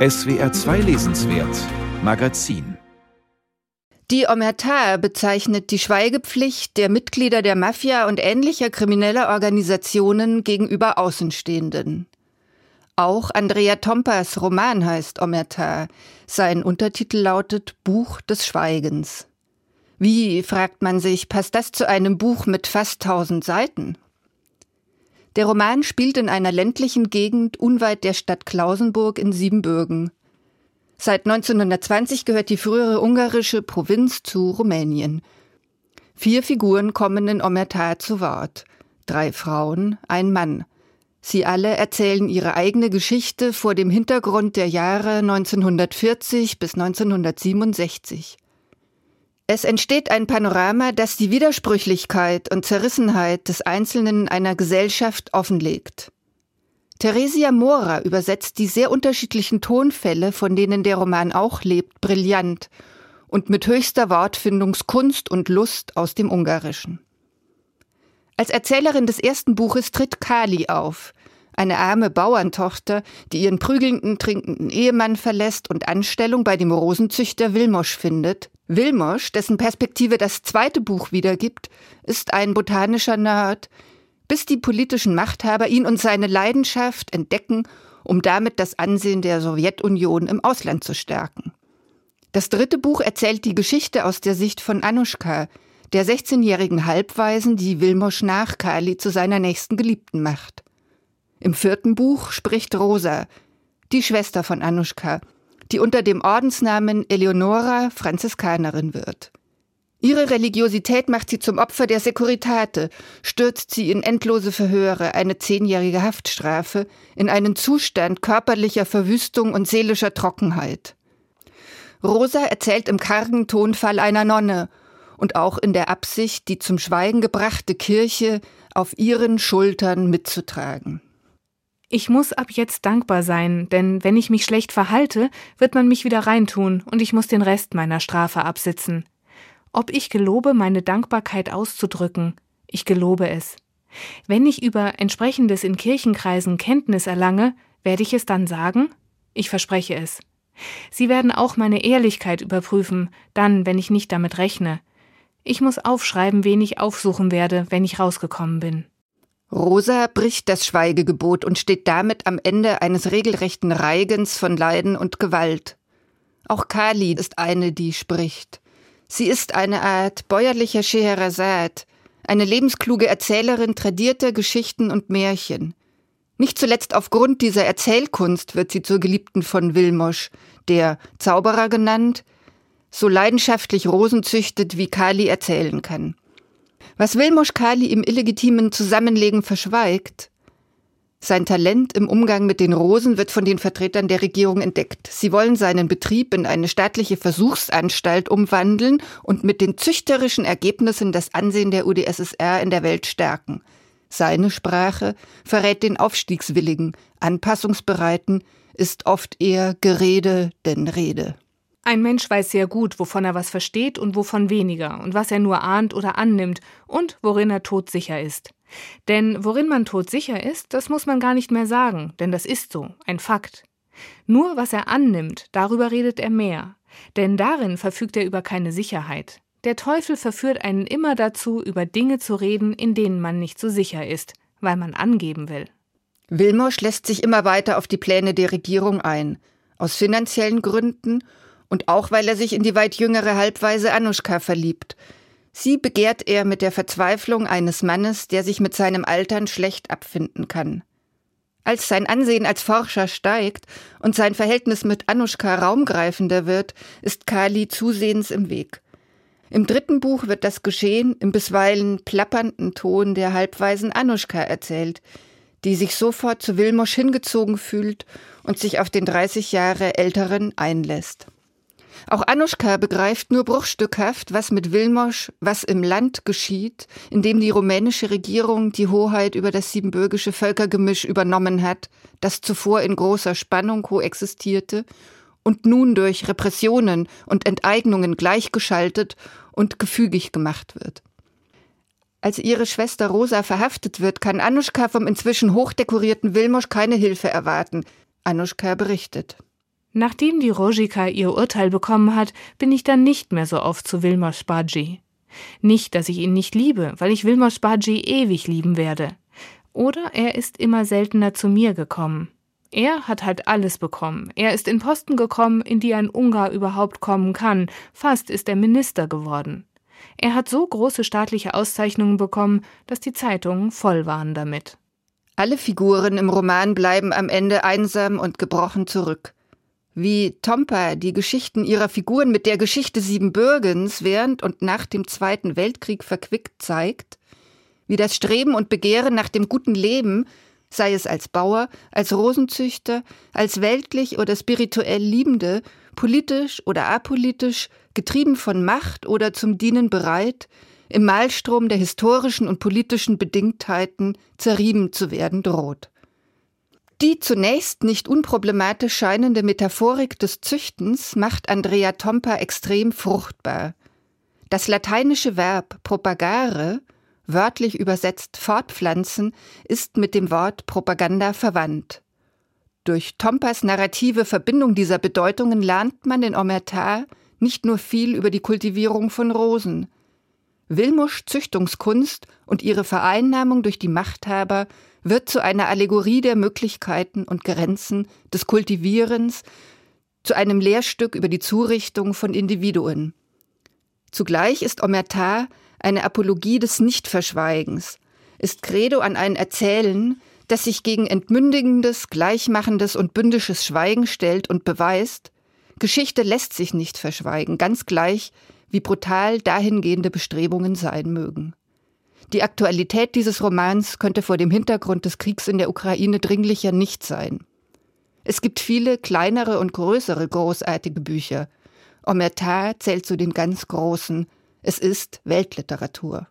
SWR 2 Lesenswert Magazin die Omerta bezeichnet die Schweigepflicht der Mitglieder der Mafia und ähnlicher krimineller Organisationen gegenüber Außenstehenden. Auch Andrea Tompas Roman heißt Omerta. Sein Untertitel lautet Buch des Schweigens. Wie, fragt man sich, passt das zu einem Buch mit fast tausend Seiten? Der Roman spielt in einer ländlichen Gegend unweit der Stadt Klausenburg in Siebenbürgen. Seit 1920 gehört die frühere ungarische Provinz zu Rumänien. Vier Figuren kommen in Omerta zu Wort. Drei Frauen, ein Mann. Sie alle erzählen ihre eigene Geschichte vor dem Hintergrund der Jahre 1940 bis 1967. Es entsteht ein Panorama, das die Widersprüchlichkeit und Zerrissenheit des Einzelnen einer Gesellschaft offenlegt. Theresia Mora übersetzt die sehr unterschiedlichen Tonfälle, von denen der Roman auch lebt, brillant und mit höchster Wortfindungskunst und Lust aus dem Ungarischen. Als Erzählerin des ersten Buches tritt Kali auf, eine arme Bauerntochter, die ihren prügelnden, trinkenden Ehemann verlässt und Anstellung bei dem Rosenzüchter Wilmosch findet. Wilmosch, dessen Perspektive das zweite Buch wiedergibt, ist ein botanischer Nerd, bis die politischen Machthaber ihn und seine Leidenschaft entdecken, um damit das Ansehen der Sowjetunion im Ausland zu stärken. Das dritte Buch erzählt die Geschichte aus der Sicht von Anushka, der 16-jährigen Halbweisen, die Wilmosch nach Kali zu seiner nächsten Geliebten macht. Im vierten Buch spricht Rosa, die Schwester von Anushka, die unter dem Ordensnamen Eleonora Franziskanerin wird. Ihre Religiosität macht sie zum Opfer der Securitate, stürzt sie in endlose Verhöre, eine zehnjährige Haftstrafe, in einen Zustand körperlicher Verwüstung und seelischer Trockenheit. Rosa erzählt im kargen Tonfall einer Nonne und auch in der Absicht, die zum Schweigen gebrachte Kirche auf ihren Schultern mitzutragen. Ich muss ab jetzt dankbar sein, denn wenn ich mich schlecht verhalte, wird man mich wieder reintun und ich muss den Rest meiner Strafe absitzen. Ob ich gelobe, meine Dankbarkeit auszudrücken, ich gelobe es. Wenn ich über entsprechendes in Kirchenkreisen Kenntnis erlange, werde ich es dann sagen? Ich verspreche es. Sie werden auch meine Ehrlichkeit überprüfen, dann, wenn ich nicht damit rechne. Ich muss aufschreiben, wen ich aufsuchen werde, wenn ich rausgekommen bin. Rosa bricht das Schweigegebot und steht damit am Ende eines regelrechten Reigens von Leiden und Gewalt. Auch Kali ist eine, die spricht. Sie ist eine Art bäuerlicher Scheherazade, eine lebenskluge Erzählerin tradierter Geschichten und Märchen. Nicht zuletzt aufgrund dieser Erzählkunst wird sie zur Geliebten von Wilmosch, der, Zauberer genannt, so leidenschaftlich Rosen züchtet, wie Kali erzählen kann. Was Wilmosch Kali im illegitimen Zusammenlegen verschweigt, sein Talent im Umgang mit den Rosen wird von den Vertretern der Regierung entdeckt. Sie wollen seinen Betrieb in eine staatliche Versuchsanstalt umwandeln und mit den züchterischen Ergebnissen das Ansehen der UdSSR in der Welt stärken. Seine Sprache verrät den Aufstiegswilligen, Anpassungsbereiten, ist oft eher Gerede denn Rede. Ein Mensch weiß sehr gut, wovon er was versteht und wovon weniger, und was er nur ahnt oder annimmt, und worin er todsicher ist. Denn worin man todsicher ist, das muss man gar nicht mehr sagen, denn das ist so, ein Fakt. Nur was er annimmt, darüber redet er mehr, denn darin verfügt er über keine Sicherheit. Der Teufel verführt einen immer dazu, über Dinge zu reden, in denen man nicht so sicher ist, weil man angeben will. Wilmosch lässt sich immer weiter auf die Pläne der Regierung ein, aus finanziellen Gründen und auch weil er sich in die weit jüngere Halbweise Anuschka verliebt. Sie begehrt er mit der Verzweiflung eines Mannes, der sich mit seinem Altern schlecht abfinden kann. Als sein Ansehen als Forscher steigt und sein Verhältnis mit Anuschka raumgreifender wird, ist Kali zusehends im Weg. Im dritten Buch wird das Geschehen im bisweilen plappernden Ton der halbweisen Anuschka erzählt, die sich sofort zu Wilmosch hingezogen fühlt und sich auf den 30 Jahre älteren einlässt. Auch Anuschka begreift nur bruchstückhaft, was mit Wilmosch, was im Land geschieht, in dem die rumänische Regierung die Hoheit über das siebenbürgische Völkergemisch übernommen hat, das zuvor in großer Spannung koexistierte und nun durch Repressionen und Enteignungen gleichgeschaltet und gefügig gemacht wird. Als ihre Schwester Rosa verhaftet wird, kann Anuschka vom inzwischen hochdekorierten Wilmosch keine Hilfe erwarten. Anuschka berichtet. Nachdem die Rojika ihr Urteil bekommen hat, bin ich dann nicht mehr so oft zu Wilmar Spaggi. Nicht, dass ich ihn nicht liebe, weil ich Wilmar Spaggi ewig lieben werde. Oder er ist immer seltener zu mir gekommen. Er hat halt alles bekommen. Er ist in Posten gekommen, in die ein Ungar überhaupt kommen kann. Fast ist er Minister geworden. Er hat so große staatliche Auszeichnungen bekommen, dass die Zeitungen voll waren damit. Alle Figuren im Roman bleiben am Ende einsam und gebrochen zurück. Wie Tompa die Geschichten ihrer Figuren mit der Geschichte Siebenbürgens während und nach dem Zweiten Weltkrieg verquickt zeigt, wie das Streben und Begehren nach dem guten Leben, sei es als Bauer, als Rosenzüchter, als weltlich oder spirituell Liebende, politisch oder apolitisch, getrieben von Macht oder zum Dienen bereit, im Mahlstrom der historischen und politischen Bedingtheiten zerrieben zu werden droht. Die zunächst nicht unproblematisch scheinende Metaphorik des Züchtens macht Andrea Tompa extrem fruchtbar. Das lateinische Verb propagare, wörtlich übersetzt fortpflanzen, ist mit dem Wort Propaganda verwandt. Durch Tompas narrative Verbindung dieser Bedeutungen lernt man in Omerta nicht nur viel über die Kultivierung von Rosen. Wilmusch Züchtungskunst und ihre Vereinnahmung durch die Machthaber wird zu einer Allegorie der Möglichkeiten und Grenzen des Kultivierens, zu einem Lehrstück über die Zurichtung von Individuen. Zugleich ist Omerta eine Apologie des Nichtverschweigens, ist Credo an ein Erzählen, das sich gegen entmündigendes, gleichmachendes und bündisches Schweigen stellt und beweist, Geschichte lässt sich nicht verschweigen, ganz gleich, wie brutal dahingehende Bestrebungen sein mögen. Die Aktualität dieses Romans könnte vor dem Hintergrund des Kriegs in der Ukraine dringlicher nicht sein. Es gibt viele kleinere und größere großartige Bücher. Omerta zählt zu den ganz großen. Es ist Weltliteratur.